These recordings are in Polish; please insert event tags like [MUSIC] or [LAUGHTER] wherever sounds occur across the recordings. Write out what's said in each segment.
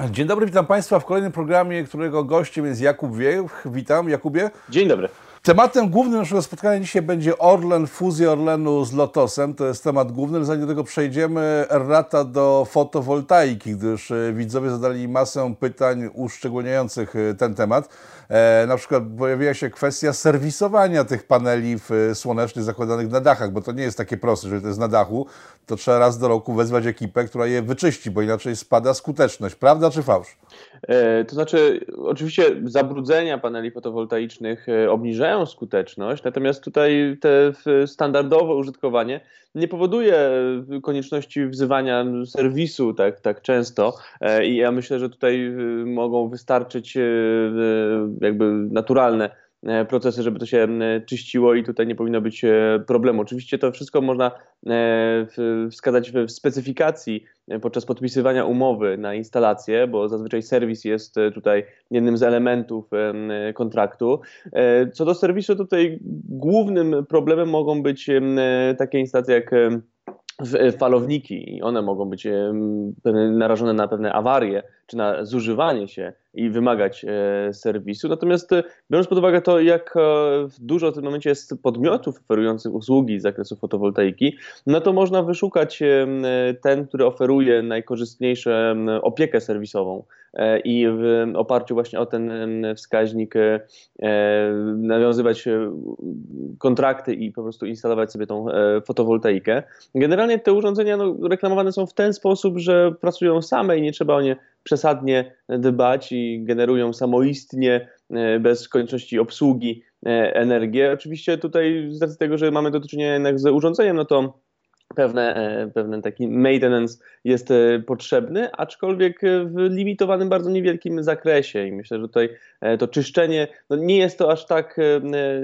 Dzień dobry, witam Państwa w kolejnym programie, którego gościem jest Jakub Wiech. Witam, Jakubie. Dzień dobry. Tematem głównym naszego spotkania dzisiaj będzie Orlen, fuzja Orlenu z Lotosem. To jest temat główny. Zanim do tego przejdziemy, errata do fotowoltaiki, gdyż e, widzowie zadali masę pytań uszczególniających e, ten temat. E, na przykład pojawiła się kwestia serwisowania tych paneli słonecznych zakładanych na dachach, bo to nie jest takie proste, że to jest na dachu, to trzeba raz do roku wezwać ekipę, która je wyczyści, bo inaczej spada skuteczność. Prawda czy fałsz? E, to znaczy, oczywiście zabrudzenia paneli fotowoltaicznych e, obniżają skuteczność, natomiast tutaj te standardowe użytkowanie nie powoduje konieczności wzywania serwisu tak, tak często e, i ja myślę, że tutaj mogą wystarczyć jakby naturalne E, procesy, żeby to się czyściło i tutaj nie powinno być e, problemu. Oczywiście to wszystko można e, wskazać w specyfikacji podczas podpisywania umowy na instalację, bo zazwyczaj serwis jest tutaj jednym z elementów kontraktu. Co do serwisu, tutaj głównym problemem mogą być takie instalacje jak falowniki i one mogą być narażone na pewne awarie czy na zużywanie się i wymagać e, serwisu. Natomiast e, biorąc pod uwagę to, jak e, dużo w tym momencie jest podmiotów oferujących usługi z zakresu fotowoltaiki, no to można wyszukać ten, który oferuje najkorzystniejszą opiekę serwisową i w oparciu właśnie o ten wskaźnik nawiązywać kontrakty i po prostu instalować sobie tą fotowoltaikę. Generalnie te urządzenia no, reklamowane są w ten sposób, że pracują same i nie trzeba o nie przesadnie dbać i generują samoistnie, e, bez konieczności obsługi e, energię. Oczywiście tutaj z racji tego, że mamy do czynienia jednak z urządzeniem, no to pewne, e, pewien taki maintenance jest e, potrzebny, aczkolwiek w limitowanym, bardzo niewielkim zakresie i myślę, że tutaj e, to czyszczenie no nie jest to aż tak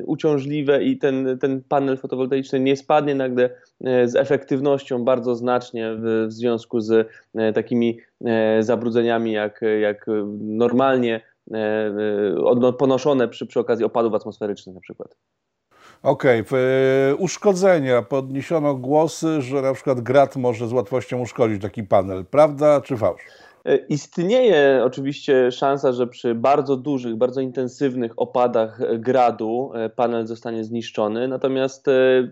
uciążliwe i ten, ten panel fotowoltaiczny nie spadnie nagle z efektywnością bardzo znacznie w, w związku z takimi zabrudzeniami jak, jak normalnie ponoszone przy, przy okazji opadów atmosferycznych na przykład. Okej, okay. E, uszkodzenia. Podniesiono głosy, że na przykład grat może z łatwością uszkodzić taki panel. Prawda czy fałsz? E, istnieje oczywiście szansa, że przy bardzo dużych, bardzo intensywnych opadach gradu e, panel zostanie zniszczony, natomiast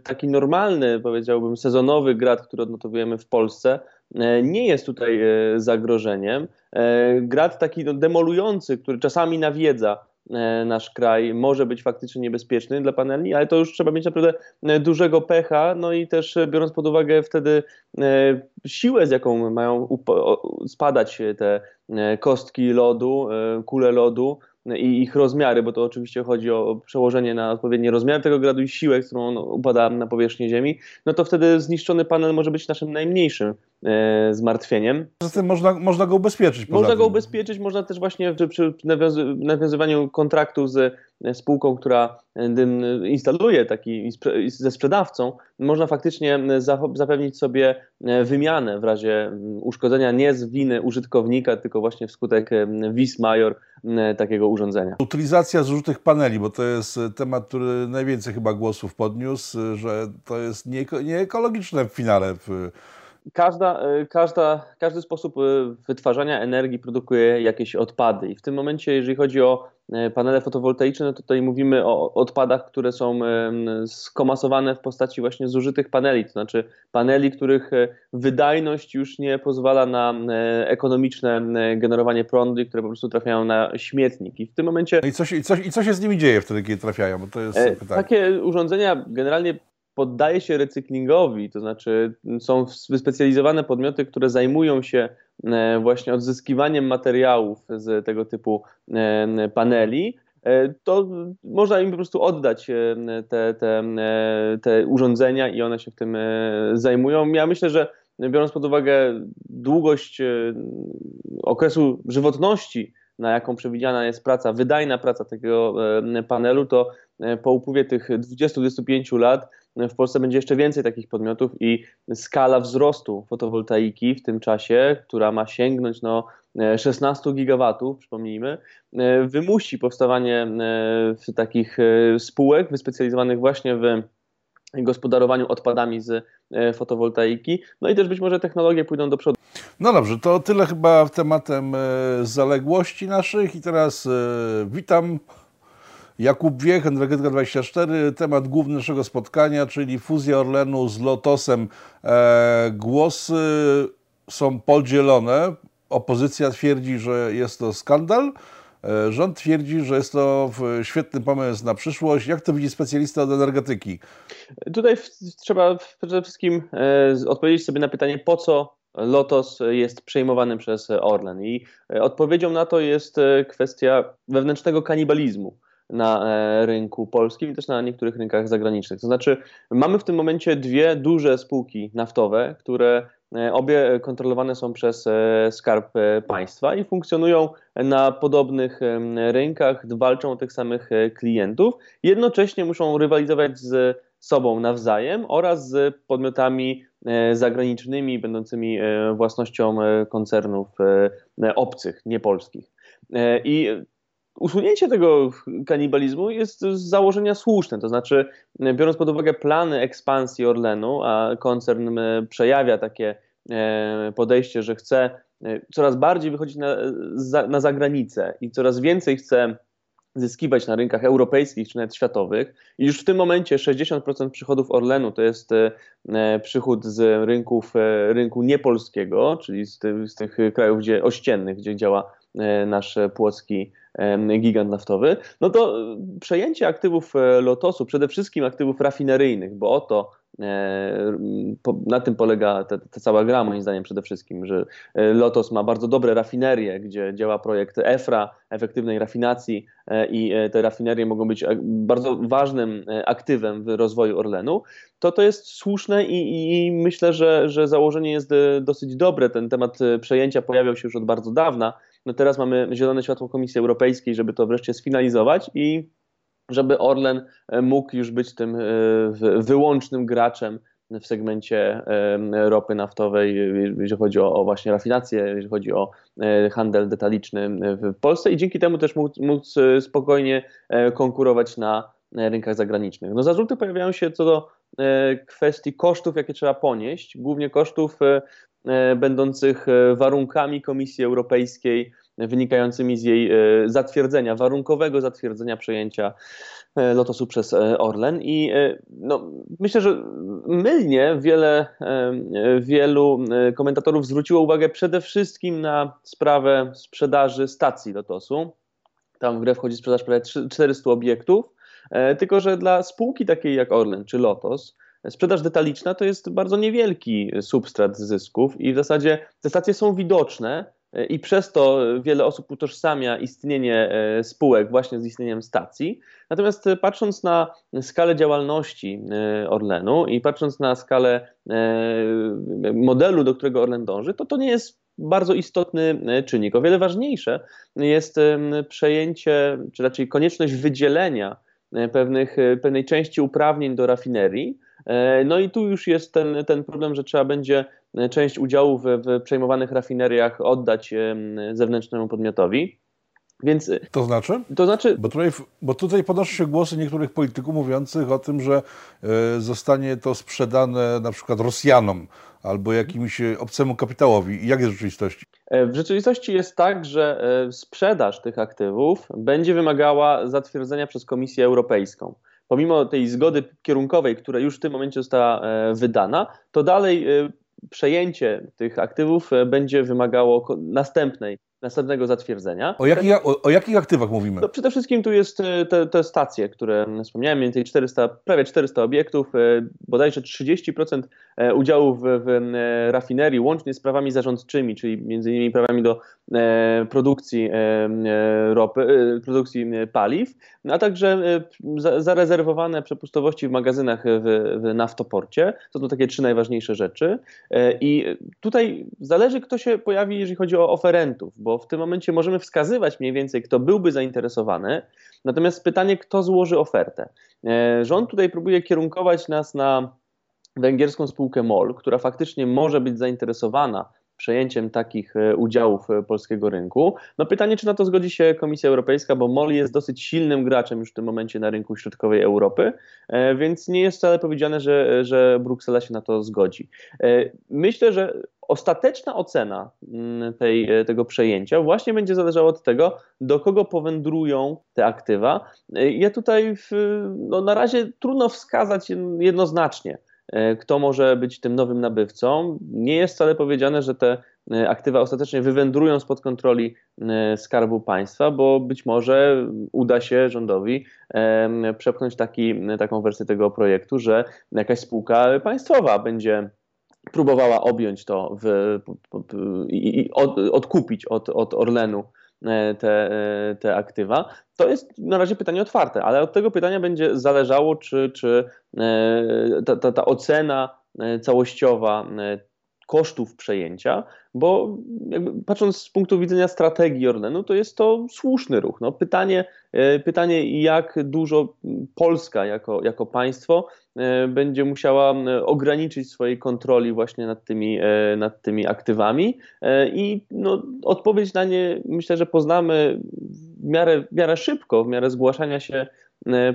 taki normalny, powiedziałbym, sezonowy grad, który odnotowujemy w Polsce, nie jest tutaj zagrożeniem. Grad taki no, demolujący, który czasami nawiedza, nasz kraj może być faktycznie niebezpieczny dla paneli, ale to już trzeba mieć naprawdę e, dużego pecha, no i też e, biorąc pod uwagę wtedy siłę, z jaką mają spadać te kostki lodu, kule lodu, i ich rozmiary, bo to oczywiście chodzi o przełożenie na odpowiedni rozmiar tego gradu i siłę, którą on upada na powierzchnię Ziemi, no to wtedy zniszczony panel może być naszym najmniejszym e, zmartwieniem. Zatem można, można go ubezpieczyć. Można go ubezpieczyć, można też właśnie przy, nawiązywaniu kontraktu z spółką, która instaluje taki ze sprzedawcą, można faktycznie zapewnić sobie wymianę w razie uszkodzenia nie z winy użytkownika, tylko właśnie wskutek vis major takiego urządzenia. Utylizacja zużytych paneli, bo to jest temat, który najwięcej chyba głosów podniósł, że to jest nieekologiczne w finale. Każda, każda, każdy sposób wytwarzania energii produkuje jakieś odpady i w tym momencie, jeżeli chodzi o E, panele fotowoltaiczne, no tutaj mówimy o odpadach, które są skomasowane w postaci właśnie zużytych paneli, to znaczy paneli, których e, wydajność już nie pozwala na e, ekonomiczne generowanie prądu, które po prostu trafiają na śmietnik. I w tym momencie. No I co się, i co, i co się z nimi dzieje wtedy, kiedy trafiają? Bo to jest pytanie. Takie urządzenia generalnie poddaje się recyklingowi, to znaczy są wyspecjalizowane podmioty, które zajmują się e, właśnie odzyskiwaniem materiałów z tego typu e, paneli, e, to można im po prostu oddać te, te, te urządzenia i one się w tym zajmują. Ja myślę, że biorąc pod uwagę długość okresu żywotności, na jaką przewidziana jest praca, wydajna praca takiego panelu, to po upływie tych 20-25 lat w Polsce będzie jeszcze więcej takich podmiotów i skala wzrostu fotowoltaiki w tym czasie, która ma sięgnąć no, 16 gigawatów, przypomnijmy, wymusi powstawanie e, takich e, spółek wyspecjalizowanych właśnie w gospodarowaniu odpadami z fotowoltaiki, no i też być może technologie pójdą do przodu. No dobrze, to tyle chyba tematem zaległości naszych i teraz witam Jakub Wiech, Energetyka 24, temat główny naszego spotkania, czyli fuzja Orlenu z Lotosem. E, głosy są podzielone. Opozycja twierdzi, że jest to skandal. E, rząd twierdzi, że jest to świetny pomysł na przyszłość. Jak to widzi specjalista od energetyki? Tutaj trzeba przede wszystkim e, odpowiedzieć sobie na pytanie, po co Lotos jest przejmowany przez Orlen. I odpowiedzią na to jest kwestia wewnętrznego kanibalizmu na e, rynku polskim i też na niektórych rynkach zagranicznych. To znaczy, mamy w tym momencie dwie duże spółki naftowe, które e, obie kontrolowane są przez e, Skarb Państwa i funkcjonują na podobnych rynkach, walczą o tych samych klientów. Jednocześnie muszą rywalizować z sobą nawzajem oraz z podmiotami zagranicznymi, będącymi własnością koncernów obcych, niepolskich. I usunięcie tego kanibalizmu jest z założenia słuszne. To znaczy, biorąc pod uwagę plany ekspansji Orlenu, a koncern e, przejawia takie e, podejście, że chce e, coraz bardziej wychodzić na, na zagranicę i coraz więcej chce zyskiwać na rynkach europejskich czy nawet światowych. I już w tym momencie 60% przychodów Orlenu to jest przychód z rynków, rynku niepolskiego, czyli z, z tych krajów gdzie, ościennych, gdzie działa nasz płocki gigant naftowy, no to przejęcie aktywów e, Lotosu, przede wszystkim aktywów rafineryjnych, bo oto e, na tym polega ta, ta, cała gra, moim zdaniem, przede wszystkim, że e, Lotos ma bardzo dobre rafinerie, gdzie działa projekt EFRA, efektywnej rafinacji, i te rafinerie mogą być bardzo ważnym aktywem w rozwoju Orlenu, to to jest słuszne i, i myślę, że, że założenie jest dosyć dobre. Ten temat przejęcia pojawiał się już od bardzo dawna. No teraz mamy zielone światło Komisji Europejskiej, żeby to wreszcie sfinalizować i żeby Orlen e, mógł już być tym e, wyłącznym graczem w segmencie e, ropy naftowej, jeżeli chodzi o, właśnie rafinację, jeżeli chodzi o handel detaliczny w Polsce i dzięki temu też móc, spokojnie konkurować na rynkach zagranicznych. No zarzuty pojawiają się co do kwestii kosztów, jakie trzeba ponieść, głównie kosztów będących e, warunkami Komisji Europejskiej, wynikającymi z jej e, zatwierdzenia, warunkowego zatwierdzenia przejęcia Lotosu przez Orlen. I no, myślę, że mylnie wiele, wielu komentatorów zwróciło uwagę przede wszystkim na sprawę sprzedaży stacji Lotosu. Tam w grę wchodzi sprzedaż prawie 400 obiektów, tylko że dla spółki takiej jak Orlen czy Lotos, Sprzedaż detaliczna to jest bardzo niewielki substrat zysków i w zasadzie te stacje są widoczne e, i przez to wiele osób utożsamia istnienie e, spółek właśnie z istnieniem stacji. Natomiast e, patrząc na skalę działalności Orlenu i patrząc na skalę modelu, do którego Orlen dąży, to to nie jest bardzo istotny czynnik. O wiele ważniejsze jest przejęcie, czy raczej konieczność wydzielenia pewnych, pewnej części uprawnień do rafinerii, E, no i tu już jest ten, ten problem, że trzeba będzie e, część udziałów w, w przejmowanych rafineriach oddać zewnętrznemu podmiotowi. Więc, e, to znaczy? To znaczy. Bo tutaj, bo tutaj podnoszą się głosy niektórych polityków mówiących o tym, że y, zostanie to sprzedane na przykład Rosjanom albo jakimś obcemu kapitałowi. Jak jest w rzeczywistości? W rzeczywistości jest tak, że sprzedaż tych aktywów będzie wymagała zatwierdzenia przez Komisję Europejską pomimo tej zgody kierunkowej, która już w tym momencie została e, wydana, to dalej e, przejęcie tych aktywów e, będzie wymagało następnej następnego zatwierdzenia. O jakich, o, o jakich aktywach mówimy? No, przede wszystkim tu jest e, te, te, stacje, które wspomniałem, mniej więcej 400, prawie 400 obiektów, e, bodajże 30% e, udziałów w, w rafinerii, łącznie z prawami zarządczymi, czyli między innymi prawami do produkcji ropy, produkcji paliw, a także zarezerwowane przepustowości w magazynach w, w naftoporcie. To są takie trzy najważniejsze rzeczy. I tutaj zależy, kto się pojawi, jeżeli chodzi o oferentów, bo bo w tym momencie możemy wskazywać mniej więcej, kto byłby zainteresowany. Natomiast pytanie, kto złoży ofertę. E, rząd tutaj próbuje kierunkować nas na węgierską spółkę MOL, która faktycznie może być zainteresowana przejęciem takich udziałów polskiego rynku. No pytanie, czy na to zgodzi się Komisja Europejska, bo MOL jest dosyć silnym graczem już w tym momencie na rynku środkowej Europy, więc nie jest wcale powiedziane, że, że Bruksela się na to zgodzi. Myślę, że ostateczna ocena mm, tej, tego przejęcia właśnie będzie zależała od tego, do kogo powędrują te aktywa. Ja tutaj w, no na razie trudno wskazać jednoznacznie, e, kto może być tym nowym nabywcą. Nie jest wcale powiedziane, że te e, aktywa ostatecznie wywędrują spod kontroli e, Skarbu Państwa, bo być może uda się rządowi przepchnąć taki, taką wersję tego projektu, że jakaś spółka państwowa będzie próbowała objąć to w, i od, odkupić od, od Orlenu e, te, e, te aktywa. To jest na razie pytanie otwarte, ale od tego pytania będzie zależało, czy, czy e, ta, ta, ta ocena całościowa kosztów przejęcia, bo patrząc z punktu widzenia strategii Orlenu, to jest to słuszny ruch. No, pytanie, pytanie, jak dużo Polska jako, jako państwo E, będzie musiała ograniczyć swojej kontroli właśnie nad tymi, e, nad tymi aktywami e, i no, odpowiedź na nie myślę, że poznamy w miarę, w miarę szybko, w miarę zgłaszania się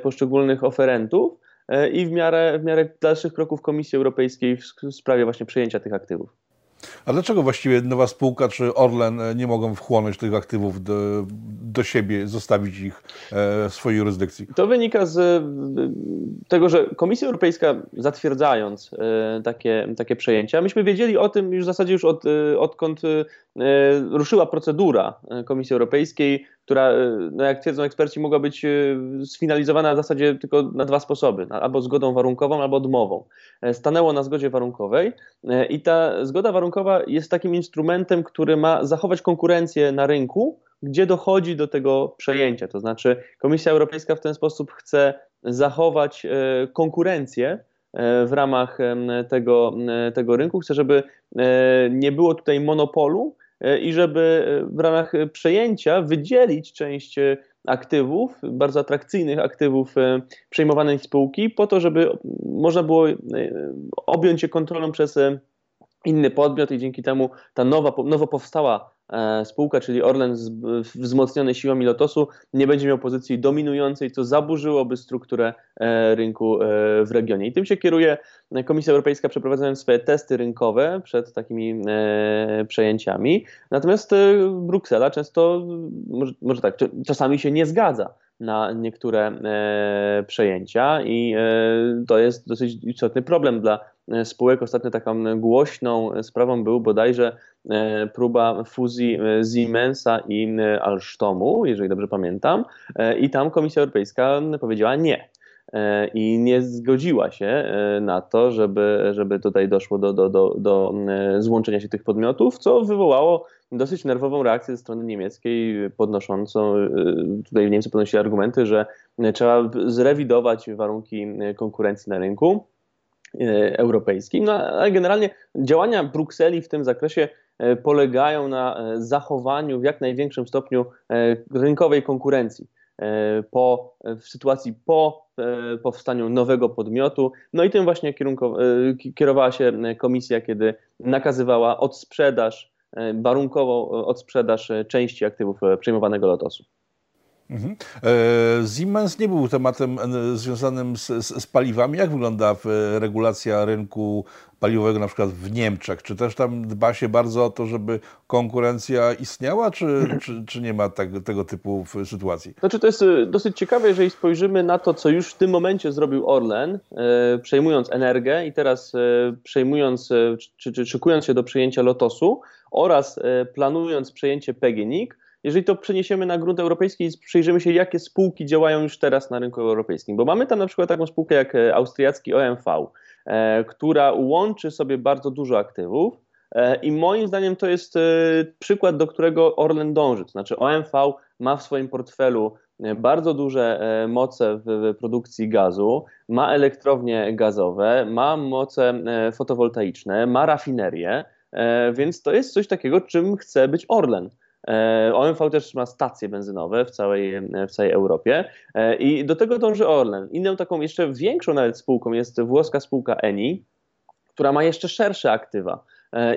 poszczególnych oferentów i w miarę, w miarę dalszych kroków Komisji Europejskiej w sprawie właśnie przejęcia tych aktywów. A dlaczego właściwie nowa spółka czy Orlen e, nie mogą wchłonąć tych aktywów do, do siebie, zostawić ich e, w swojej jurysdykcji? To wynika z tego, że Komisja Europejska zatwierdzając e, takie, takie przejęcia, myśmy wiedzieli o tym już w zasadzie już od, odkąd ruszyła procedura Komisji Europejskiej która, e, no jak twierdzą eksperci, mogła być e, sfinalizowana w zasadzie tylko na dwa sposoby, albo zgodą warunkową, albo odmową. E, stanęło na zgodzie warunkowej i ta zgoda warunkowa jest takim instrumentem, który ma zachować konkurencję na rynku, gdzie dochodzi do tego przejęcia. To znaczy, Komisja Europejska w ten sposób chce zachować konkurencję w ramach tego, tego rynku, chce, żeby nie było tutaj monopolu i żeby e, w ramach przejęcia wydzielić część e, aktywów, bardzo atrakcyjnych aktywów przejmowanej spółki, po to, żeby można było objąć je kontrolą przez inny podmiot i dzięki temu ta nowa, nowo powstała E, spółka, czyli Orlen wzmocniony siłami Lotosu, nie będzie miał pozycji dominującej, co zaburzyłoby strukturę e, rynku e, w regionie. I tym się kieruje Komisja Europejska, przeprowadzając swoje testy rynkowe przed takimi przejęciami. Natomiast Bruksela często, może, może tak, czasami się nie zgadza na niektóre przejęcia i to jest dosyć istotny problem dla spółek. Ostatnio taką głośną sprawą był bodajże E, próba fuzji e, Siemensa i e, Alstomu, jeżeli dobrze pamiętam, i tam Komisja Europejska powiedziała nie i nie zgodziła się na to, żeby, żeby tutaj doszło do, do, do, do złączenia się tych podmiotów, co wywołało dosyć nerwową reakcję ze strony niemieckiej, podnoszącą, tutaj Niemcy podnosili argumenty, że trzeba zrewidować warunki konkurencji na rynku europejskim. No, ale generalnie działania Brukseli w tym zakresie E, polegają na e, zachowaniu w jak największym stopniu e, rynkowej konkurencji po, w sytuacji po powstaniu nowego podmiotu. No i tym właśnie kierowała się komisja, kiedy nakazywała odsprzedaż, warunkową odsprzedaż części aktywów przejmowanego Lotosu. Mhm. Siemens nie był tematem związanym z, z, z, paliwami. Jak wygląda regulacja rynku paliwowego na przykład w Niemczech? Czy też tam dba się bardzo o to, żeby konkurencja istniała, czy, czy, czy nie ma tak, tego typu sytuacji? Znaczy to jest dosyć ciekawe, jeżeli spojrzymy na to, co już w tym momencie zrobił Orlen, e, przejmując energię i teraz e, przejmując, e, czy, czy szykując się do przejęcia Lotosu oraz planując przejęcie PGNiG, jeżeli to przeniesiemy na grunt europejski i przyjrzymy się, jakie spółki działają już teraz na rynku europejskim, bo mamy tam na przykład taką spółkę jak austriacki OMV, E, która łączy sobie bardzo dużo aktywów. E, I moim zdaniem to jest e, przykład, do którego Orlen dąży. To znaczy, OMV ma w swoim portfelu bardzo duże moce w produkcji gazu, ma elektrownie gazowe, ma moce fotowoltaiczne, ma rafinerię, więc to jest coś takiego, czym chce być Orlen. E, OMV też ma stacje benzynowe w całej, w całej Europie e, i do tego dąży Orlen. Inną taką jeszcze większą nawet spółką jest włoska spółka Eni, która ma jeszcze szersze aktywa.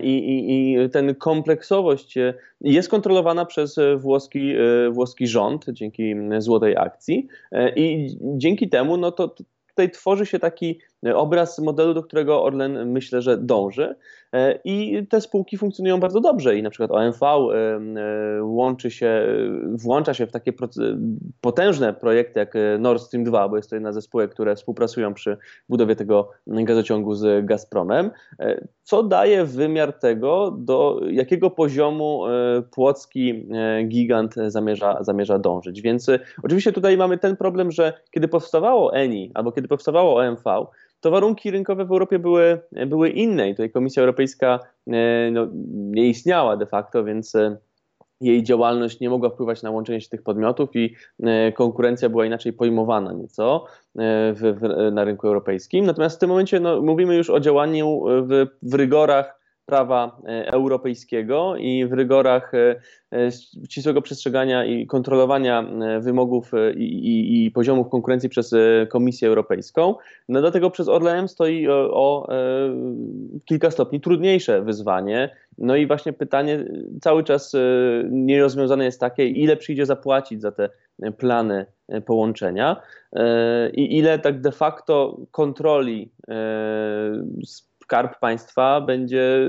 I, i, I ten kompleksowość jest kontrolowana przez włoski, włoski rząd dzięki złotej akcji i dzięki temu no to tutaj tworzy się taki obraz modelu, do którego Orlen myślę, że dąży. E, I te spółki funkcjonują bardzo dobrze i na przykład OMV e, e, łączy się, włącza się w takie potężne projekty jak Nord Stream 2, bo jest to jedna ze spółek, które współpracują przy budowie tego gazociągu z Gazpromem, co daje wymiar tego, do jakiego poziomu płocki gigant zamierza, zamierza dążyć. Więc oczywiście tutaj mamy ten problem, że kiedy powstawało ENI albo kiedy powstawało OMV, to warunki rynkowe w Europie były, były inne i tutaj Komisja Europejska e, no, nie istniała de facto, więc e, jej działalność nie mogła wpływać na łączenie się tych podmiotów i e, konkurencja była inaczej pojmowana nieco w, w, na rynku europejskim. Natomiast w tym momencie no, mówimy już o działaniu w, w rygorach prawa e, europejskiego i w rygorach e, e, ścisłego przestrzegania i kontrolowania wymogów i, i, i poziomów konkurencji przez Komisję Europejską. No dlatego przez Orlen stoi o, o kilka stopni trudniejsze wyzwanie. No i właśnie pytanie cały czas nierozwiązane jest takie, ile przyjdzie zapłacić za te plany połączenia i ile tak de facto kontroli skarb państwa będzie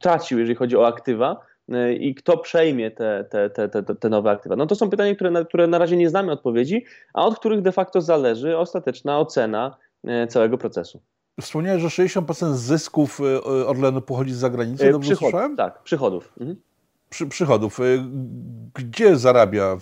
tracił, jeżeli chodzi o aktywa e, i kto przejmie te, te, te, te, te nowe aktywa? No to są pytania, które na, które na razie nie znamy odpowiedzi, a od których de facto zależy ostateczna ocena e, całego procesu. Wspomniałeś, że 60% zysków e, Orlenu pochodzi z zagranicy, dobrze Przychod, słyszałem? Tak, przychodów. Mhm. Przy, przychodów. Gdzie zarabia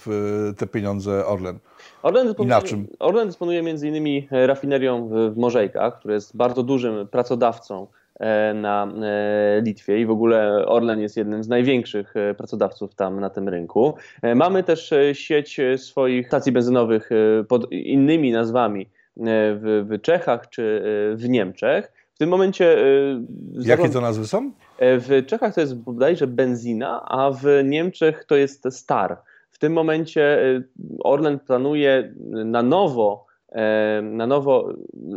te pieniądze Orlen? Orlen dysponuje? Orlen dysponuje między innymi e, rafinerią w, Morzejkach, który jest bardzo dużym pracodawcą e, na e, Litwie i w ogóle Orlen jest jednym z największych pracodawców tam na tym rynku. Mamy też sieć swoich stacji benzynowych pod innymi nazwami w Czechach czy w Niemczech. W tym momencie. Jakie to nazwy są? W Czechach to jest bodajże benzina, a w Niemczech to jest Star tym momencie y, Orlen planuje na nowo, e, na nowo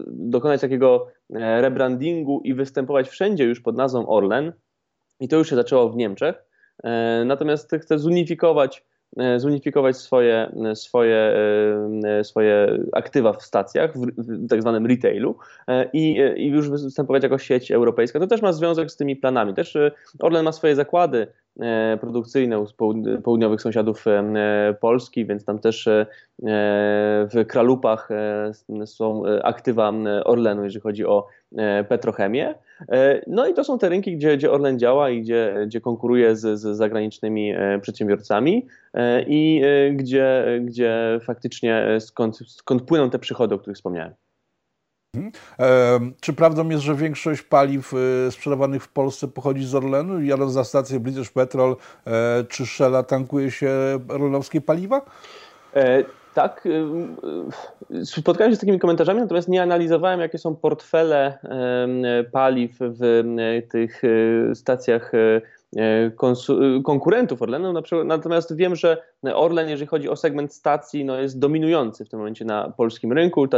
dokonać takiego e, rebrandingu i występować wszędzie już pod nazwą Orlen. I to już się zaczęło w Niemczech. E, natomiast chce zunifikować zunifikować swoje, swoje, swoje aktywa w stacjach, w tak zwanym retailu i, i już występować jako sieć europejska. To też ma związek z tymi planami. Też Orlen ma swoje zakłady E, produkcyjne u południowych sąsiadów e, Polski, więc tam też e, w Kralupach są aktywa Orlenu, jeżeli chodzi o petrochemię. No i to są te rynki, gdzie, gdzie Orlen działa i gdzie, gdzie konkuruje z, z zagranicznymi przedsiębiorcami i gdzie, gdzie faktycznie skąd, skąd płyną te przychody, o których wspomniałem. Mhm. Czy prawdą jest, że większość paliw y, sprzedawanych w Polsce pochodzi z Orlenu? Jadąc za stację British Petrol e, czy Shella tankuje się orlenowskie paliwa? E, tak, y, y, spotkałem się z takimi komentarzami, natomiast nie analizowałem, jakie są portfele paliw w tych stacjach konkurentów Orlenu. Natomiast wiem, że Orlen, jeżeli chodzi o segment stacji, no jest dominujący w tym momencie na polskim rynku. Ta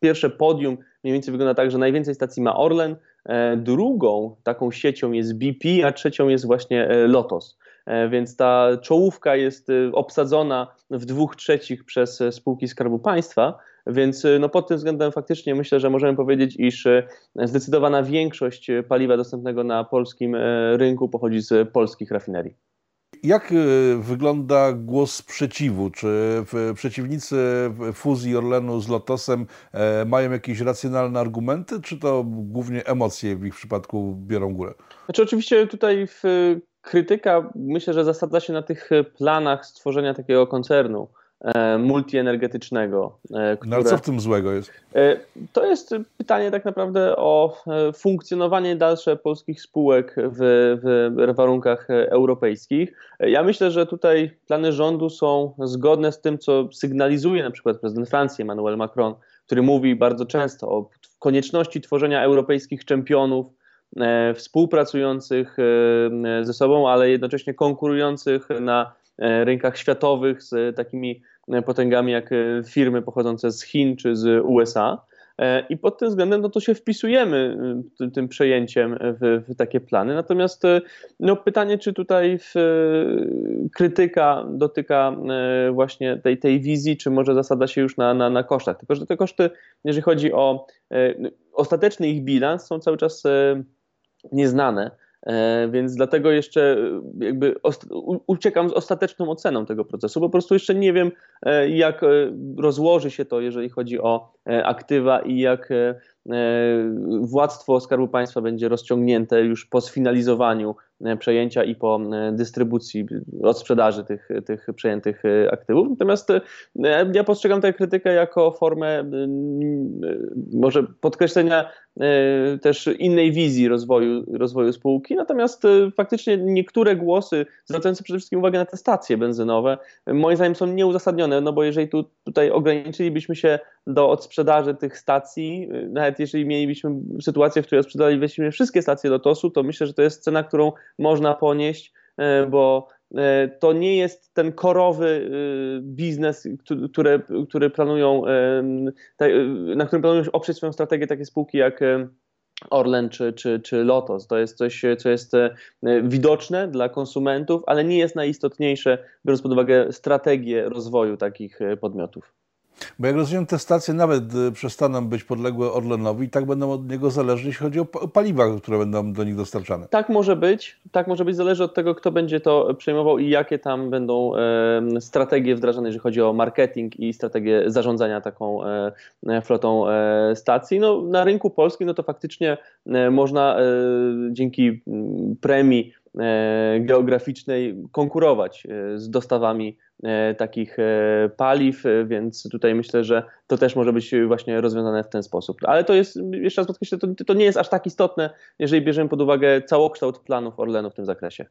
pierwsze podium mniej więcej wygląda tak, że najwięcej stacji ma Orlen, e, drugą taką siecią jest BP, a trzecią jest właśnie e, Lotos. E, więc ta czołówka jest obsadzona w dwóch trzecich przez spółki Skarbu Państwa, więc no pod tym względem faktycznie myślę, że możemy powiedzieć, iż zdecydowana większość paliwa dostępnego na polskim rynku pochodzi z polskich rafinerii. Jak y, wygląda głos sprzeciwu? Czy przeciwnicy fuzji Orlenu z Lotosem e, mają jakieś racjonalne argumenty, czy to głównie emocje w ich przypadku biorą górę? Znaczy oczywiście tutaj krytyka myślę, że zasadza się na tych planach stworzenia takiego koncernu multienergetycznego. E, które, no ale co w tym złego jest? E, to jest pytanie tak naprawdę o funkcjonowanie dalsze polskich spółek w, w warunkach europejskich. Ja myślę, że tutaj plany rządu są zgodne z tym, co sygnalizuje na przykład prezydent Francji Emmanuel Macron, który mówi bardzo często o konieczności tworzenia europejskich czempionów, współpracujących ze sobą, ale jednocześnie konkurujących na E, rynkach światowych z takimi e, potęgami jak e, firmy pochodzące z Chin czy z USA. i pod tym względem no to się wpisujemy tym, tym przejęciem w, w, takie plany. Natomiast no, pytanie, czy tutaj w, krytyka dotyka właśnie tej, tej wizji, czy może zasada się już na, na, na kosztach. Tylko, że te koszty, jeżeli chodzi o ostateczny ich bilans, są cały czas nieznane. E, więc dlatego jeszcze e, jakby uciekam z ostateczną oceną tego procesu. Po prostu jeszcze nie wiem, e, jak rozłoży się to, jeżeli chodzi o aktywa i jak władztwo Skarbu Państwa będzie rozciągnięte już po sfinalizowaniu przejęcia i po dystrybucji, odsprzedaży tych, tych przejętych aktywów. Natomiast ja postrzegam tę krytykę jako formę może podkreślenia E, też innej wizji rozwoju, rozwoju spółki. Natomiast e, faktycznie niektóre głosy, zwracające przede wszystkim uwagę na te stacje benzynowe, moim zdaniem są nieuzasadnione, no bo jeżeli tu, tutaj ograniczylibyśmy się do odsprzedaży tych stacji, e, nawet jeżeli mielibyśmy sytuację, w której sprzedalibyśmy wszystkie stacje Lotosu, to myślę, że to jest cena, którą można ponieść, bo E, to nie jest ten korowy e, biznes, który, który planują, e, na którym planują oprzeć swoją strategię takie spółki jak Orlen czy, czy, czy Lotos. To jest coś, co jest widoczne dla konsumentów, ale nie jest najistotniejsze, biorąc pod uwagę strategię rozwoju takich podmiotów. Bo jak rozumiem, te stacje nawet y, przestaną być podległe Orlenowi i tak będą od niego zależne, jeśli chodzi o paliwa, które będą do nich dostarczane. Tak może być. Tak może być. Zależy od tego, kto będzie to przejmował i jakie tam będą strategie wdrażane, jeżeli chodzi o marketing i strategię zarządzania taką e, e flotą e, stacji. No, na rynku polskim no to faktycznie można dzięki premii geograficznej konkurować z dostawami takich e, paliw, e, więc tutaj myślę, że to też może być właśnie rozwiązane w ten sposób. Ale to jest, jeszcze raz podkreślę, to, to nie jest aż tak istotne, jeżeli bierzemy pod uwagę całokształt planów Orlenu w tym zakresie.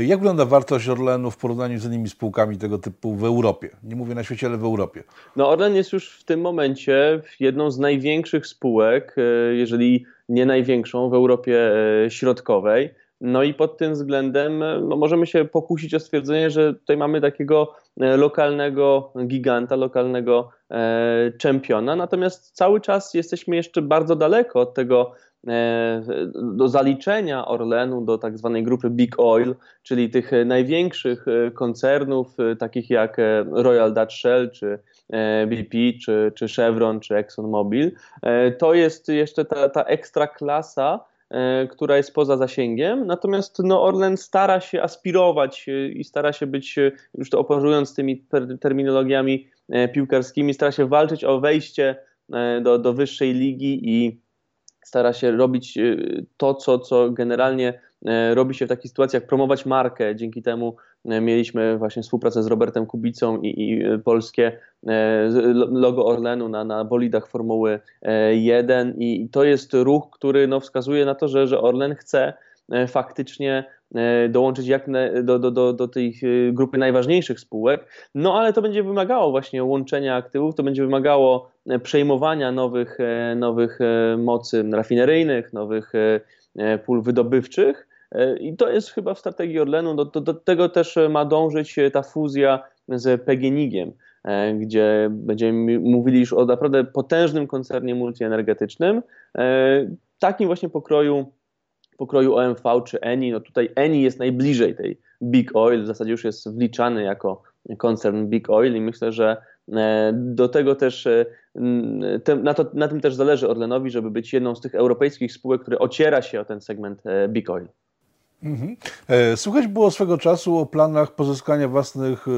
Jak wygląda wartość Orlenu w porównaniu z innymi spółkami tego typu w Europie? Nie mówię na świecie, ale w Europie. No Orlen jest już w tym momencie jedną z największych spółek, jeżeli nie największą w Europie Środkowej. No i pod tym względem e, no, możemy się pokusić o stwierdzenie, że tutaj mamy takiego e, lokalnego giganta, lokalnego e, czempiona, natomiast cały czas jesteśmy jeszcze bardzo daleko od tego e, do zaliczenia Orlenu do tak zwanej grupy Big Oil, czyli tych największych koncernów, takich jak Royal Dutch Shell, czy BP, czy, czy Chevron, czy ExxonMobil. To jest jeszcze ta, ta ekstra klasa, E, która jest poza zasięgiem, natomiast no, Orlen stara się aspirować e, i stara się być, e, już to operując tymi terminologiami piłkarskimi, stara się walczyć o wejście do, do wyższej ligi i stara się robić to, co, co generalnie robi się w takich sytuacjach, promować markę. Dzięki temu mieliśmy właśnie współpracę z Robertem Kubicą i, i polskie e, logo Orlenu na, na bolidach Formuły 1 e, i to jest ruch, który no, wskazuje na to, że, że Orlen chce e, faktycznie dołączyć jak do, do, do, do tej grupy najważniejszych spółek, no ale to będzie wymagało właśnie łączenia aktywów, to będzie wymagało przejmowania nowych, nowych mocy rafineryjnych, nowych pól wydobywczych, i to jest chyba w strategii Orlenu, do, do, do tego też ma dążyć ta fuzja z PGNiG-iem, e, gdzie będziemy mówili już o naprawdę potężnym koncernie multienergetycznym, e, takim właśnie pokroju, pokroju OMV czy Eni. No tutaj Eni jest najbliżej tej Big Oil, w zasadzie już jest wliczany jako koncern Big Oil i myślę, że e, do tego też, na, to, na tym też zależy Orlenowi, żeby być jedną z tych europejskich spółek, które ociera się o ten segment Big Oil. Mhm. E, Słychać było swego czasu o planach pozyskania własnych e,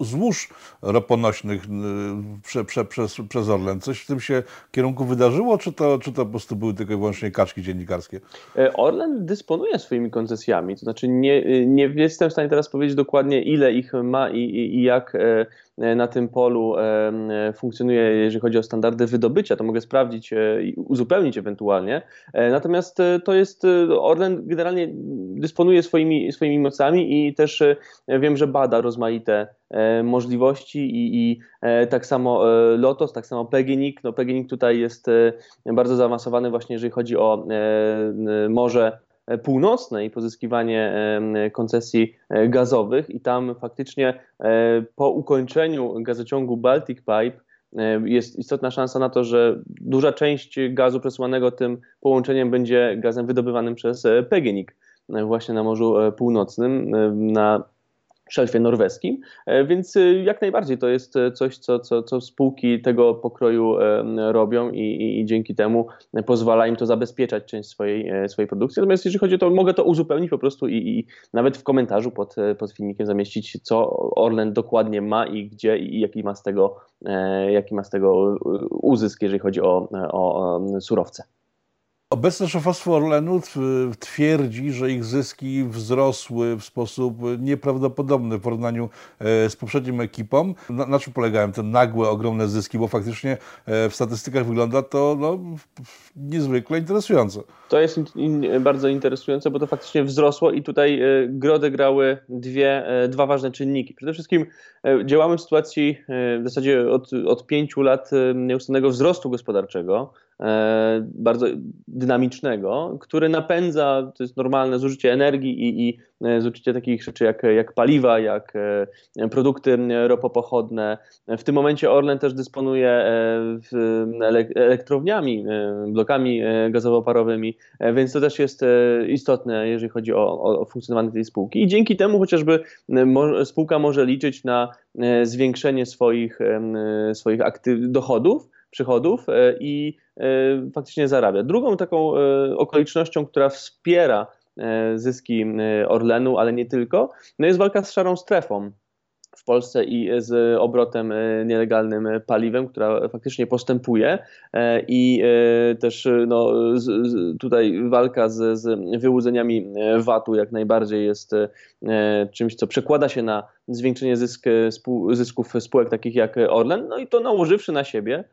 złóż roponośnych e, prze, prze, przez, przez Orlen. Coś w tym się kierunku wydarzyło, czy to, czy to po prostu były tylko i wyłącznie kaczki dziennikarskie? Orlen dysponuje swoimi koncesjami, to znaczy nie, nie jestem w stanie teraz powiedzieć dokładnie ile ich ma i, i, i jak na tym polu funkcjonuje, jeżeli chodzi o standardy wydobycia, to mogę sprawdzić i uzupełnić ewentualnie. Natomiast to jest, Orlen generalnie dysponuje swoimi, swoimi mocami i też e, wiem, że bada rozmaite e, możliwości i, i e, tak samo Lotos, tak samo PGNiG. No PGNiG tutaj jest bardzo zaawansowany właśnie jeżeli chodzi o Morze Północne i pozyskiwanie koncesji gazowych. I tam faktycznie po ukończeniu gazociągu Baltic Pipe jest istotna szansa na to, że duża część gazu przesyłanego tym połączeniem będzie gazem wydobywanym przez PGNiG właśnie na Morzu Północnym, na szelfie norweskim, e, więc e, jak najbardziej to jest e, coś, co, co, co spółki tego pokroju robią i, i, dzięki temu pozwala im to zabezpieczać część swojej, swojej produkcji. Natomiast jeżeli chodzi o to, mogę to uzupełnić po prostu i, i nawet w komentarzu pod, pod filmikiem zamieścić, co Orlen dokładnie ma i gdzie i jaki ma z tego, jaki ma z tego uzysk, jeżeli chodzi o, o surowce. Obecne szefostwo Orlenu twierdzi, że ich zyski wzrosły w sposób nieprawdopodobny w porównaniu e, z poprzednim ekipą. Na, na czym polegają te nagłe, ogromne zyski? Bo faktycznie e, w statystykach wygląda to no, niezwykle interesująco. To jest in, bardzo interesujące, bo to faktycznie wzrosło i tutaj e, grody grały dwie, dwa ważne czynniki. Przede wszystkim działamy w sytuacji w zasadzie od, od pięciu lat nieustannego wzrostu gospodarczego. E, bardzo dynamicznego, który napędza, to jest normalne zużycie energii i, i e, zużycie takich rzeczy jak, jak paliwa, jak e, produkty ropopochodne. W tym momencie Orlen też dysponuje elektrowniami, blokami gazowo-parowymi, więc to też jest istotne, jeżeli chodzi o, o funkcjonowanie tej spółki. I dzięki temu chociażby spółka może liczyć na zwiększenie swoich, swoich aktyw, dochodów, przychodów i E, faktycznie zarabia. Drugą taką e, okolicznością, która wspiera e, zyski Orlenu, ale nie tylko, no jest walka z szarą strefą w Polsce i z obrotem nielegalnym paliwem, która faktycznie postępuje i też no, tutaj walka z, z wyłudzeniami VAT-u jak najbardziej jest czymś, co przekłada się na zwiększenie zysk, zysków spółek takich jak Orlen, no i to nałożywszy na siebie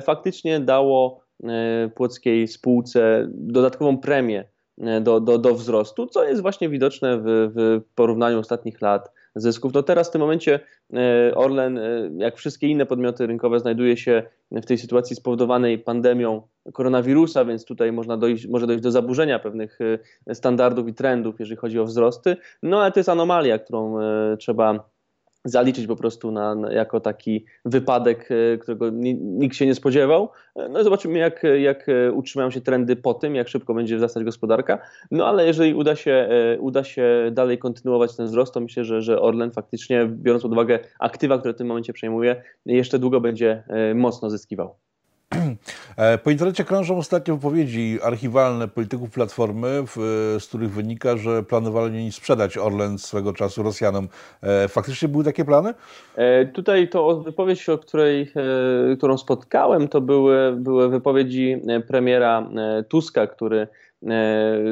faktycznie dało E, płockiej spółce dodatkową premię e, do, do, do wzrostu, co jest właśnie widoczne w, w porównaniu ostatnich lat zysków. No teraz w tym momencie e, Orlen, jak wszystkie inne podmioty rynkowe, znajduje się w tej sytuacji spowodowanej pandemią koronawirusa, więc tutaj można dojść, może dojść do zaburzenia pewnych standardów i trendów, jeżeli chodzi o wzrosty. No ale to jest anomalia, którą trzeba zaliczyć po prostu na, na, jako taki wypadek, e, którego nikt się nie spodziewał. E, no zobaczymy, jak, jak e, utrzymają się trendy po tym, jak szybko będzie wzrastać gospodarka. No ale jeżeli uda się, uda się dalej kontynuować ten wzrost, to myślę, że, że Orlen faktycznie, biorąc pod uwagę aktywa, które w tym momencie przejmuje, jeszcze długo będzie mocno zyskiwał. [CLEARS THROAT] E, po internecie krążą ostatnio wypowiedzi archiwalne polityków Platformy, w, z których wynika, że planowali oni sprzedać Orlen swego czasu Rosjanom. E, faktycznie były takie plany? E, tutaj to wypowiedź, o której, którą spotkałem, to były, były wypowiedzi premiera Tuska, który E,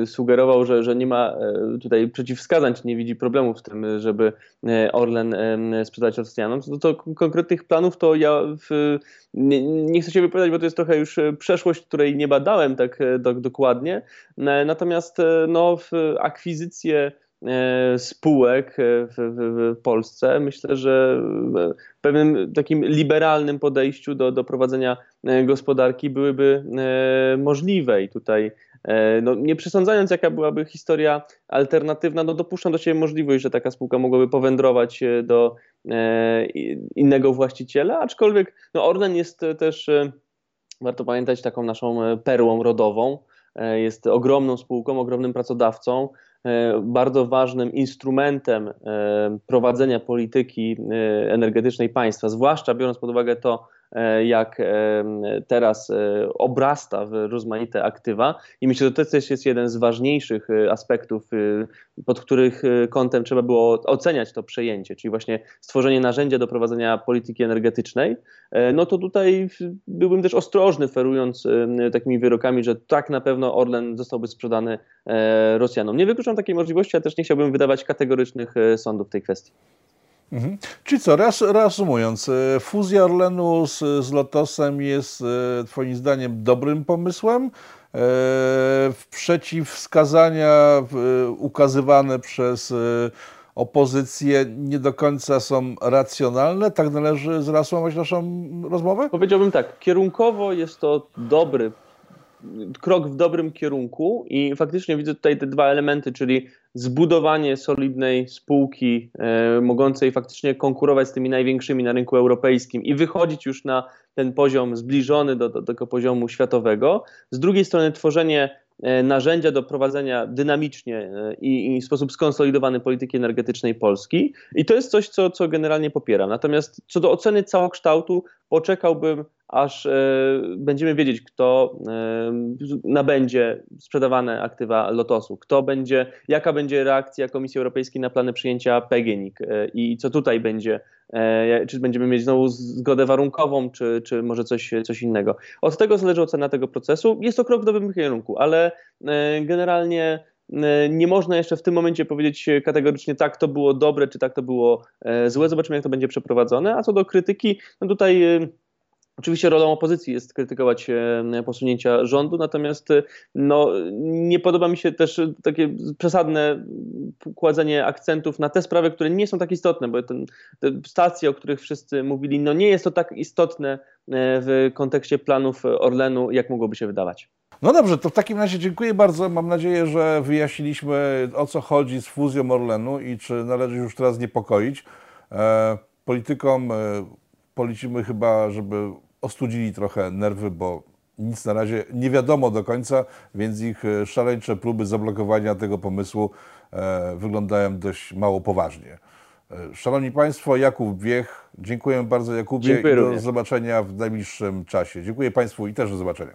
sugerował, że, że nie ma e, tutaj przeciwwskazań, czy nie widzi problemów w tym, żeby e, Orlen sprzedać Rosjanom. Co do konkretnych planów, to ja w, nie, nie, chcę się wypowiadać, bo to jest trochę już przeszłość, której nie badałem tak do, dokładnie. Natomiast no, w akwizycję spółek w, w, w, Polsce. Myślę, że w pewnym takim liberalnym podejściu do, do prowadzenia gospodarki byłyby możliwe i tutaj E, no, nie przesądzając, jaka byłaby historia alternatywna, no, dopuszczam do siebie możliwość, że taka spółka mogłaby powędrować e, do e, innego właściciela, aczkolwiek no, Orlen jest też, warto pamiętać, taką naszą perłą rodową. Jest ogromną spółką, ogromnym pracodawcą, bardzo ważnym instrumentem prowadzenia polityki energetycznej państwa, zwłaszcza biorąc pod uwagę to, E, jak e, teraz e, obrasta w rozmaite aktywa i myślę, że to też jest jeden z ważniejszych aspektów, pod których kątem trzeba było oceniać to przejęcie, czyli właśnie stworzenie narzędzia do prowadzenia polityki energetycznej, no to tutaj byłbym też ostrożny ferując takimi wyrokami, że tak na pewno Orlen zostałby sprzedany Rosjanom. Nie wykluczam takiej możliwości, a też nie chciałbym wydawać kategorycznych sądów w tej kwestii. Mhm. Czyli co, reasumując, e, fuzja Orlenu z, z Lotosem jest e, Twoim zdaniem dobrym pomysłem? E, przeciwwskazania ukazywane przez opozycję nie do końca są racjonalne? Tak należy zreasumować naszą rozmowę? Powiedziałbym tak, kierunkowo jest to dobry krok w dobrym kierunku i faktycznie widzę tutaj te dwa elementy, czyli zbudowanie solidnej spółki e, mogącej faktycznie konkurować z tymi największymi na rynku europejskim i wychodzić już na ten poziom zbliżony do, do tego poziomu światowego. Z drugiej strony tworzenie E, narzędzia do prowadzenia dynamicznie e, i, i, w sposób skonsolidowany polityki energetycznej Polski. I to jest coś, co, co generalnie popieram. Natomiast co do oceny całokształtu, poczekałbym, aż e, będziemy wiedzieć, kto e, nabędzie sprzedawane aktywa Lotosu, kto będzie, jaka będzie reakcja Komisji Europejskiej na plany przyjęcia PGNiG e, i co tutaj będzie, czy będziemy mieć znowu zgodę warunkową, czy, czy może coś, coś innego. Od tego zależy ocena tego procesu. Jest to krok w dobrym kierunku, ale generalnie nie można jeszcze w tym momencie powiedzieć kategorycznie tak to było dobre, czy tak to było złe. Zobaczymy, jak to będzie przeprowadzone. A co do krytyki, no tutaj Oczywiście rolą opozycji jest krytykować e, posunięcia rządu, natomiast e, no, nie podoba mi się też takie przesadne kładzenie akcentów na te sprawy, które nie są tak istotne, bo ten, te stacje, o których wszyscy mówili, no nie jest to tak istotne e, w kontekście planów Orlenu, jak mogłoby się wydawać. No dobrze, to w takim razie dziękuję bardzo. Mam nadzieję, że wyjaśniliśmy o co chodzi z fuzją Orlenu i czy należy już teraz niepokoić. E, politykom e, policimy chyba, żeby ostudzili trochę nerwy, bo nic na razie nie wiadomo do końca, więc ich e, szaleńcze próby zablokowania tego pomysłu e, wyglądają dość mało poważnie. E, szanowni Państwo, Jakub Wiech, dziękuję bardzo Jakubie dziękuję i do również. zobaczenia w najbliższym czasie. Dziękuję Państwu i też do zobaczenia.